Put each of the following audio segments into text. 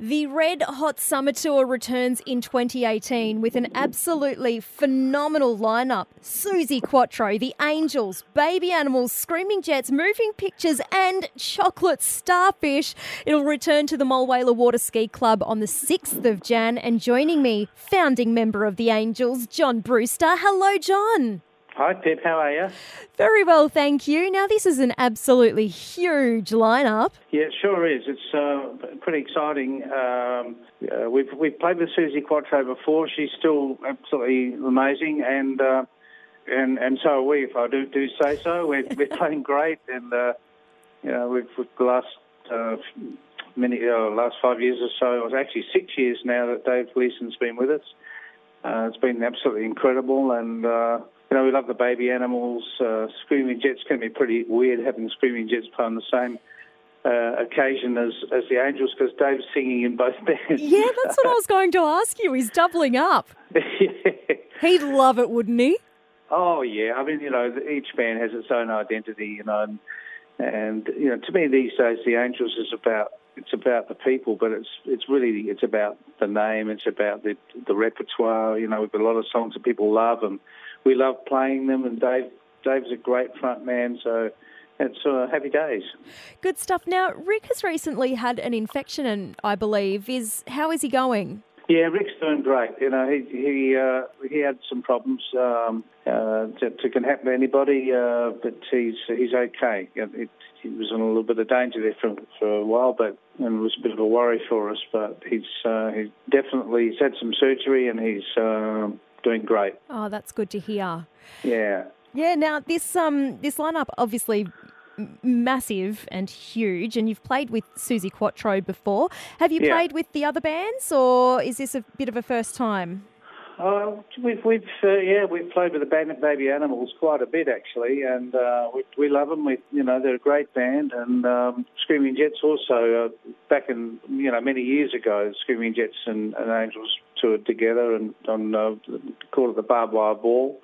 The Red Hot Summer Tour returns in 2018 with an absolutely phenomenal lineup. Suzi Quatro, The Angels, Baby Animals, Screaming Jets, Moving Pictures, and Chocolate Starfish. It'll return to the Mulwala Water Ski Club on the 6th of Jan. And joining me, founding member of The Angels, John Brewster. Hello, John. Hi, Pip. How are you? Very well, thank you. Now, this is an absolutely huge lineup. Yeah, it sure is. It's uh, pretty exciting. Um, uh, we've we've played with Suzi Quatro before. She's still absolutely amazing, and uh, and and so are we. If I do do say so, we're we're playing great, and uh, you know we've, we've the last uh, many uh, last five years or so. It was actually six years now that Dave Gleeson's been with us. Uh, it's been absolutely incredible, and uh, you know, we love the baby animals. Uh, screaming Jets can be pretty weird having Screaming Jets play on the same uh, occasion as, as the Angels because Dave's singing in both bands. Yeah, that's what I was going to ask you. He's doubling up. yeah. He'd love it, wouldn't he? Oh, yeah. I mean, you know, each band has its own identity, you know, and, and you know, to me these days, the Angels is about it's about the people, but it's it's really it's about the name, it's about the the repertoire. You know, we've got a lot of songs that people love, and we love playing them, and Dave Dave's a great front man, so it's uh, happy days. Good stuff. Now, Rick has recently had an infection, and I believe is how is he going? Yeah, Rick's doing great. You know, he he uh, he had some problems um, uh, that, can happen to anybody, uh, but he's he's okay. It, he was in a little bit of danger there for for a while, but and it was a bit of a worry for us. But he's uh, he definitely he's had some surgery, and he's uh, doing great. Oh, that's good to hear. Yeah. Yeah. Now this um this lineup obviously massive and huge, and you've played with Suzi Quatro before. Have you yeah. played with the other bands, or is this a bit of a first time? Uh, we've, we've uh, yeah, we've played with the band Baby Animals quite a bit actually, and uh, we, we love them. We, you know, they're a great band, and um, Screaming Jets also. Uh, back in you know many years ago, Screaming Jets and, and Angels toured together and on uh, called it the Barbed Wire Ball,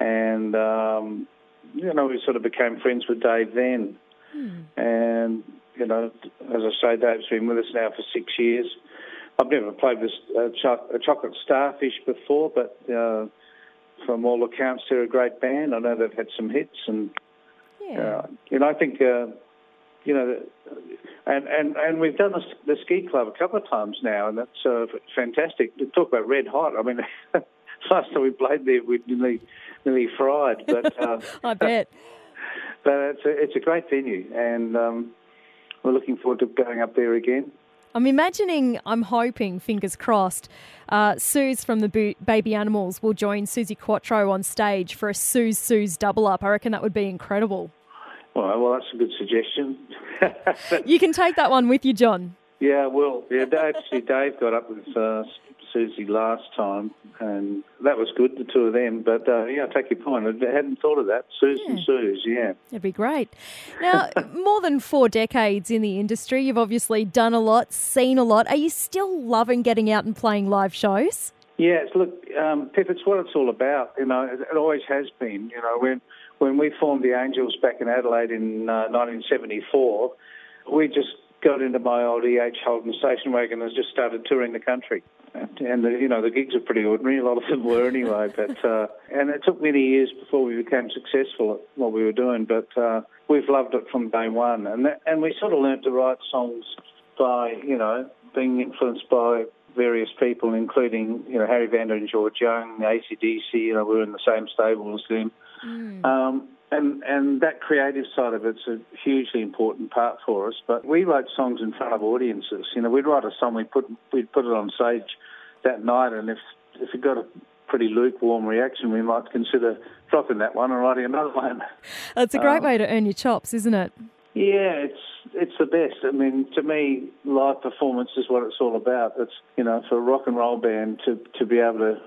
and um, you know we sort of became friends with Dave then, hmm. and you know as I say, Dave's been with us now for six years. I've never played with a, cho- chocolate starfish before, but uh, from all accounts, they're a great band. I know they've had some hits, and yeah. uh, you know, I think uh, you know, and and and we've done the, the ski club a couple of times now, and that's uh, fantastic. To talk about red hot, I mean, last time we played there, we nearly nearly fried, but uh, I bet. But it's a, it's a great venue, and um, we're looking forward to going up there again. I'm imagining, I'm hoping, fingers crossed, uh, Suze from the Bo- Baby Animals will join Suzi Quatro on stage for a Suze Suze double up. I reckon that would be incredible. Well, well, that's a good suggestion. you can take that one with you, John. Yeah, well, yeah. Actually, Dave got up with uh, Suzi last time, and that was good, the two of them. But uh, yeah, I take your point. I hadn't thought of that. Suze yeah. and Suze, yeah. That'd be great. Now, more than four decades in the industry, you've obviously done a lot, seen a lot. Are you still loving getting out and playing live shows? Yes, look, um, Pip, it's what it's all about. You know, it, it always has been. You know, when when we formed the Angels back in Adelaide in uh, 1974, we just got into my old EH Holden station wagon and just started touring the country. And, the, you know, the gigs are pretty ordinary. A lot of them were anyway. But uh, and it took many years before we became successful at what we were doing. But uh, we've loved it from day one. And that, and we sort of learnt to write songs by you know being influenced by various people, including you know Harry Vanda and George Young, ACDC. You know, we were in the same stable as them. Mm. Um, and and that creative side of it's a hugely important part for us. But we wrote songs in front of audiences. You know, we'd write a song, we put we'd put it on stage that night, and if if it got a pretty lukewarm reaction, we might consider dropping that one and writing another one. That's a great um, way to earn your chops, isn't it? Yeah, it's it's the best. I mean, to me, live performance is what it's all about. It's you know, for a rock and roll band to to be able to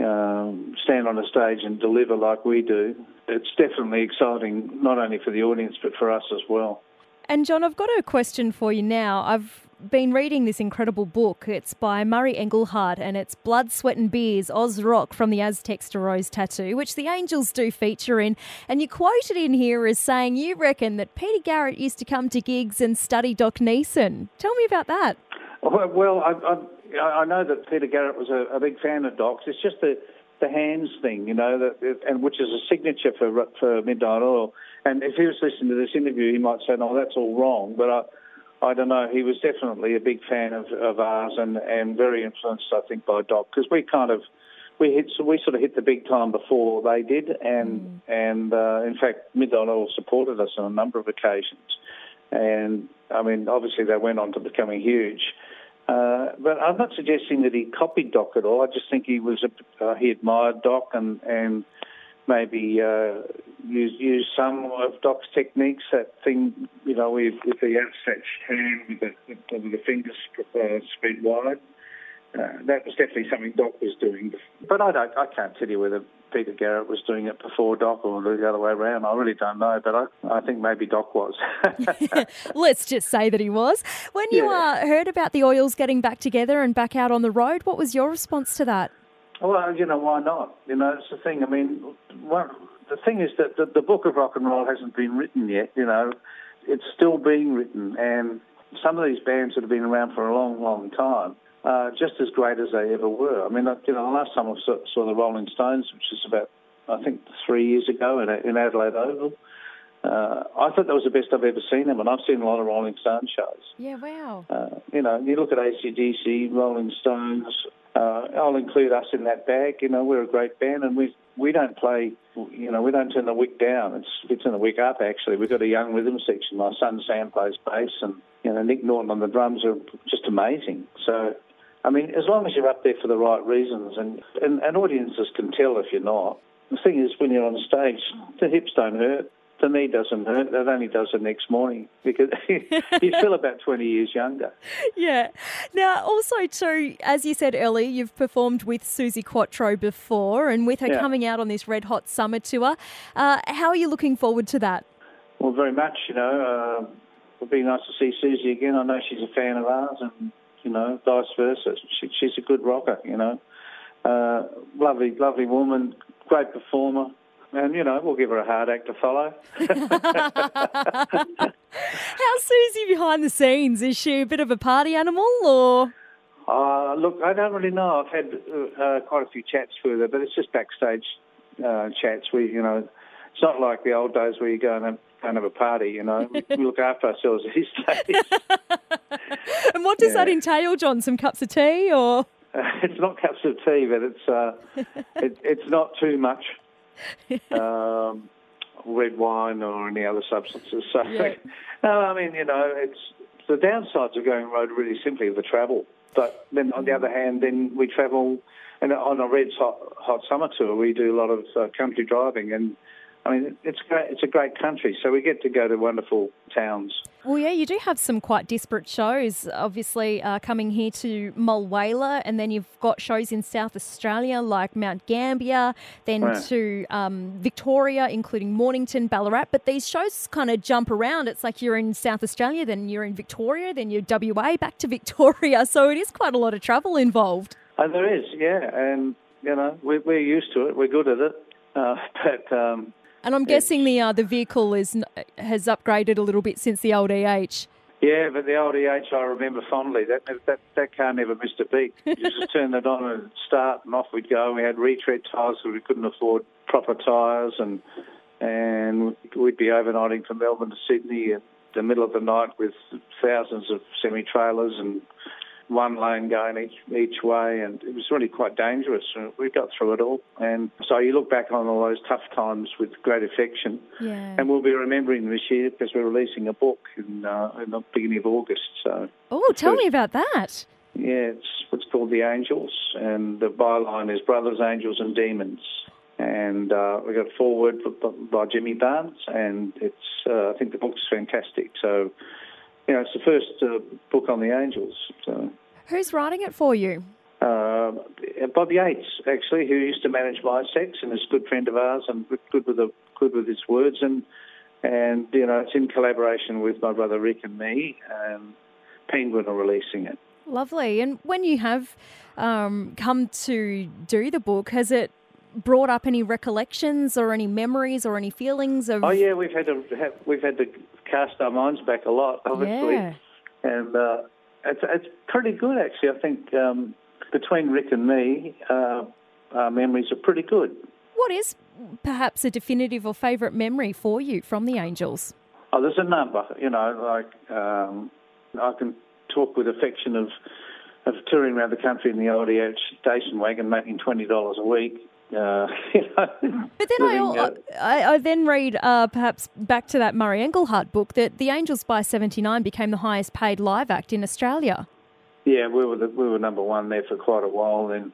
um, stand on a stage and deliver like we do, it's definitely exciting, not only for the audience, but for us as well. And John, I've got a question for you now. I've been reading this incredible book. It's by Murray Engleheart and it's Blood, Sweat and Beers, Oz Rock from the Aztecs to Rose Tattoo, which the Angels do feature in. And you quoted in here as saying you reckon that Peter Garrett used to come to gigs and study Doc Neeson. Tell me about that. Well, I, I, I know that Peter Garrett was a, a, big fan of Doc's. It's just the the hands thing, you know, that and which is a signature for for Midnight Oil. And if he was listening to this interview, he might say, "No, that's all wrong." But I, I don't know. He was definitely a big fan of, of ours and and very influenced, I think, by Doc because we kind of we hit so we sort of hit the big time before they did, and mm. and uh, in fact, Midnight Oil supported us on a number of occasions. And I mean, obviously, they went on to becoming huge. Uh, but I'm not suggesting that he copied Doc at all. I just think he was a, uh, he admired Doc and and maybe uh, use some of Doc's techniques. That thing, you know, with, with the outstretched hand with the, with the fingers uh, spread wide. Uh, that was definitely something Doc was doing. But I don't, I can't tell you whether Peter Garrett was doing it before Doc or the other way around. I really don't know, but I, I think maybe Doc was. Let's just say that he was. When you yeah. uh, heard about the Oils getting back together and back out on the road, what was your response to that? Well, you know, why not? You know, it's the thing. I mean, one, the thing is that the, the book of rock and roll hasn't been written yet. You know, it's still being written, and some of these bands that have been around for a long, long time uh, just as great as they ever were. I mean, you know, the last time I saw, saw the Rolling Stones, which is about, I think, three years ago in, in Adelaide Oval, uh, I thought that was the best I've ever seen them, and I've seen a lot of Rolling Stone shows. Yeah, wow. Uh, you know, you look at ACDC, Rolling Stones. Uh, I'll include us in that bag. You know, we're a great band, and we we don't play. You know, we don't turn the wick down. It's it's in the wick up. Actually, we've got a young rhythm section. My son Sam plays bass, and you know Nick Norton on the drums are just amazing. So I mean, as long as you're up there for the right reasons, and, and, and audiences can tell if you're not. The thing is, when you're on stage, the hips don't hurt, the knee doesn't hurt. It only does the next morning because you feel about 20 years younger. Yeah. Now, also, too, as you said earlier, you've performed with Suzi Quatro before, and with her yeah. coming out on this Red Hot Summer tour, uh, how are you looking forward to that? Well, very much. You know, uh, it'll be nice to see Suzi again. I know she's a fan of ours, and you know, vice versa. She, she's a good rocker, you know. Uh, lovely, lovely woman, great performer. And, you know, we'll give her a hard act to follow. How's Suzi behind the scenes? Is she a bit of a party animal or? Uh, look, I don't really know. I've had uh, quite a few chats with her, but it's just backstage uh, chats. We, you know, it's not like the old days where you go and have, and have a party. You know, we look after ourselves these days. and what does yeah. that entail, John? Some cups of tea, or? Uh, it's not cups of tea, but it's uh, it, it's not too much um, red wine or any other substances. So, yeah. no, I mean, you know, it's the downsides of going road really simply the travel. But then on the other hand, then we travel, and on a red hot, hot summer tour, we do a lot of uh, country driving and I mean, it's great. It's a great country, so we get to go to wonderful towns. Well, yeah, you do have some quite disparate shows. Obviously, uh, coming here to Mulwala, and then you've got shows in South Australia like Mount Gambier, then right. to um, Victoria, including Mornington, Ballarat. But these shows kind of jump around. It's like you're in South Australia, then you're in Victoria, then you're WA, back to Victoria. So it is quite a lot of travel involved. Oh, there is, yeah, and you know we're, we're used to it. We're good at it, uh, but. Um, and I'm guessing the uh, the vehicle is has upgraded a little bit since the old EH. Yeah, but the old EH I remember fondly. That that that car never missed a beat. You just turn it on and start, and off we'd go. We had retread tyres, so we couldn't afford proper tyres, and and we'd be overnighting from Melbourne to Sydney in the middle of the night with thousands of semi trailers and one lane going each each way, and it was really quite dangerous. We got through it all, and so you look back on all those tough times with great affection. Yeah. And we'll be remembering this year because we're releasing a book in, uh, in the beginning of August. So. Oh, tell me about that. Yeah, it's what's called The Angels, and the byline is Brothers, Angels, and Demons. And uh, we got a foreword by Jimmy Barnes, and it's uh, I think the book's fantastic. So you know, it's the first uh, book on the angels. So. Who's writing it for you? Uh, Bob Yates, actually, who used to manage my sex and is a good friend of ours and good with the, good with his words and and you know it's in collaboration with my brother Rick and me. And Penguin are releasing it. Lovely. And when you have um, come to do the book, has it brought up any recollections or any memories or any feelings of? Oh yeah, we've had to have, we've had to cast our minds back a lot, obviously, yeah. and uh, It's, it's pretty good, actually. I think um, between Rick and me, uh, our memories are pretty good. What is perhaps a definitive or favourite memory for you from the Angels? Oh, there's a number. You know, like um, I can talk with affection of of touring around the country in the old EH station wagon, making twenty dollars a week. Uh, you know, but then living, I, uh, I, I, then read uh, perhaps back to that Murray Engleheart book that the Angels by '79 became the highest paid live act in Australia. Yeah, we were the, we were number one there for quite a while. Then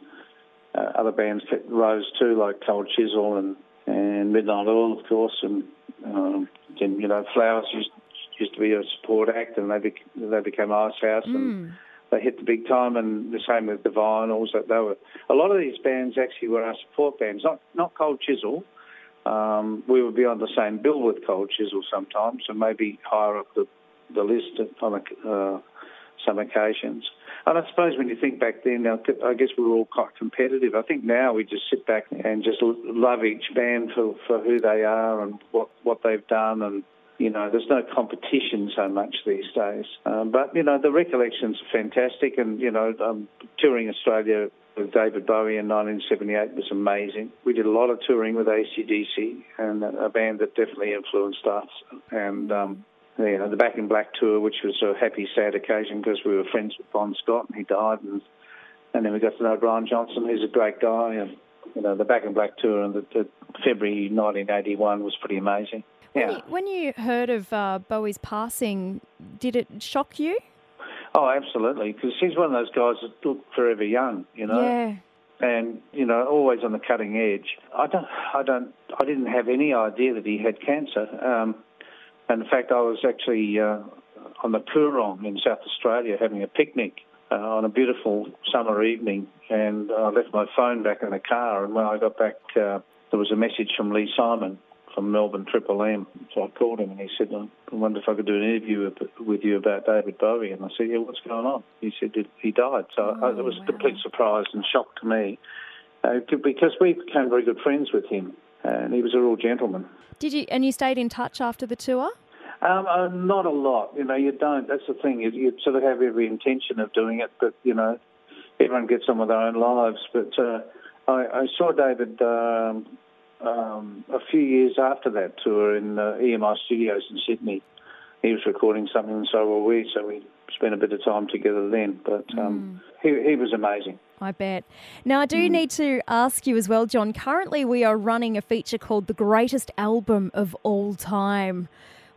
uh, other bands rose too, like Cold Chisel and and Midnight Oil, of course, and um, then you know Flowers used used to be a support act, and they be, they became Icehouse, mm. and they hit the big time. And the same with the Vinyls. That they were a lot of these bands actually were our support bands, not not Cold Chisel. Um, we would be on the same bill with Cold Chisel sometimes, and maybe higher up the the list on uh, some occasions. And I suppose when you think back then, I guess we were all quite competitive. I think now we just sit back and just love each band for, for who they are and what, what they've done. And, you know, there's no competition so much these days. Um, but, you know, the recollections are fantastic. And, you know, um, touring Australia with David Bowie in 1978 was amazing. We did a lot of touring with ACDC and a band that definitely influenced us. And, um, you know, the Back in Black tour, which was a happy, sad occasion because we were friends with Bon Scott and he died, and and then we got to know Brian Johnson, who's a great guy, and you know, the Back in Black tour and the, the February 1981 was pretty amazing. Yeah. When you, when you heard of uh, Bowie's passing, did it shock you? Oh, absolutely, because he's one of those guys that look forever young, you know. Yeah. And you know, always on the cutting edge. I don't, I don't, I didn't have any idea that he had cancer. Um, and in fact, I was actually uh, on the Coorong in South Australia having a picnic uh, on a beautiful summer evening, and I left my phone back in the car. And when I got back, uh, there was a message from Lee Simon from Melbourne Triple M. So I called him and he said, I wonder if I could do an interview with you about David Bowie. And I said, Yeah, what's going on? He said, He died. So oh, it was wow. a complete surprise and shock to me uh, because we became very good friends with him and he was a real gentleman. Did you? And you stayed in touch after the tour? Um, uh, not a lot. You know, you don't. That's the thing. You, you, sort of have every intention of doing it, but you know, everyone gets on with their own lives. But uh, I, I, saw David um, um, a few years after that tour in uh, EMI Studios in Sydney. He was recording something, and so were we. So we spent a bit of time together then. But um, mm. he, he was amazing. I bet. Now, I do mm. need to ask you as well, John. Currently, we are running a feature called The Greatest Album of All Time,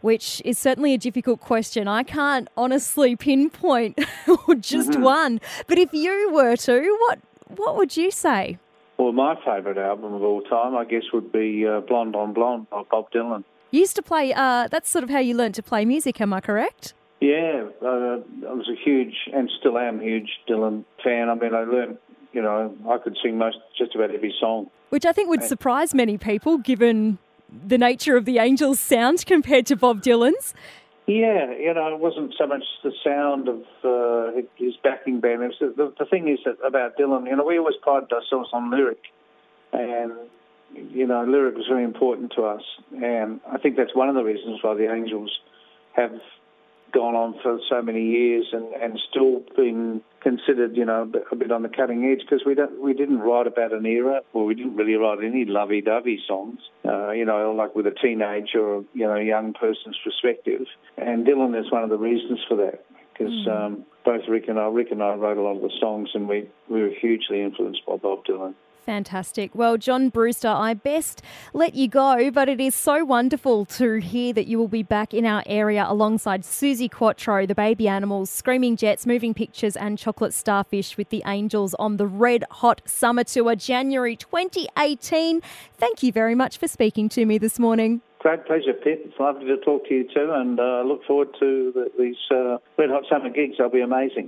which is certainly a difficult question. I can't honestly pinpoint just mm-hmm. one. But if you were to, what, what would you say? Well, my favourite album of all time, I guess, would be uh, Blonde on Blonde by Bob Dylan. You used to play, uh, that's sort of how you learned to play music, am I correct? Yeah, uh, I was a huge and still am a huge Dylan fan. I mean, I learned, you know, I could sing most just about every song. Which I think would surprise many people given the nature of the Angels' sound compared to Bob Dylan's. Yeah, you know, it wasn't so much the sound of uh, his backing band. The, the, the, thing is that about Dylan, you know, we always prided ourselves on lyric, and you know, lyric was very important to us, and I think that's one of the reasons why the Angels have gone on for so many years and, and still been considered, you know, a bit on the cutting edge because we don't we didn't write about an era, or we didn't really write any lovey-dovey songs, uh, you know, like with a teenage or you know young person's perspective. And Dylan is one of the reasons for that because mm. um, both Rick and I, Rick and I wrote a lot of the songs, and we we were hugely influenced by Bob Dylan. Fantastic. Well, John Brewster, I best let you go, but it is so wonderful to hear that you will be back in our area alongside Suzi Quatro, the Baby Animals, Screaming Jets, Moving Pictures, and Chocolate Starfish with the Angels on the Red Hot Summer Tour, January 2018. Thank you very much for speaking to me this morning. Great pleasure, Pip. It's lovely to talk to you too, and I uh, look forward to the, these uh, Red Hot Summer gigs. They'll be amazing.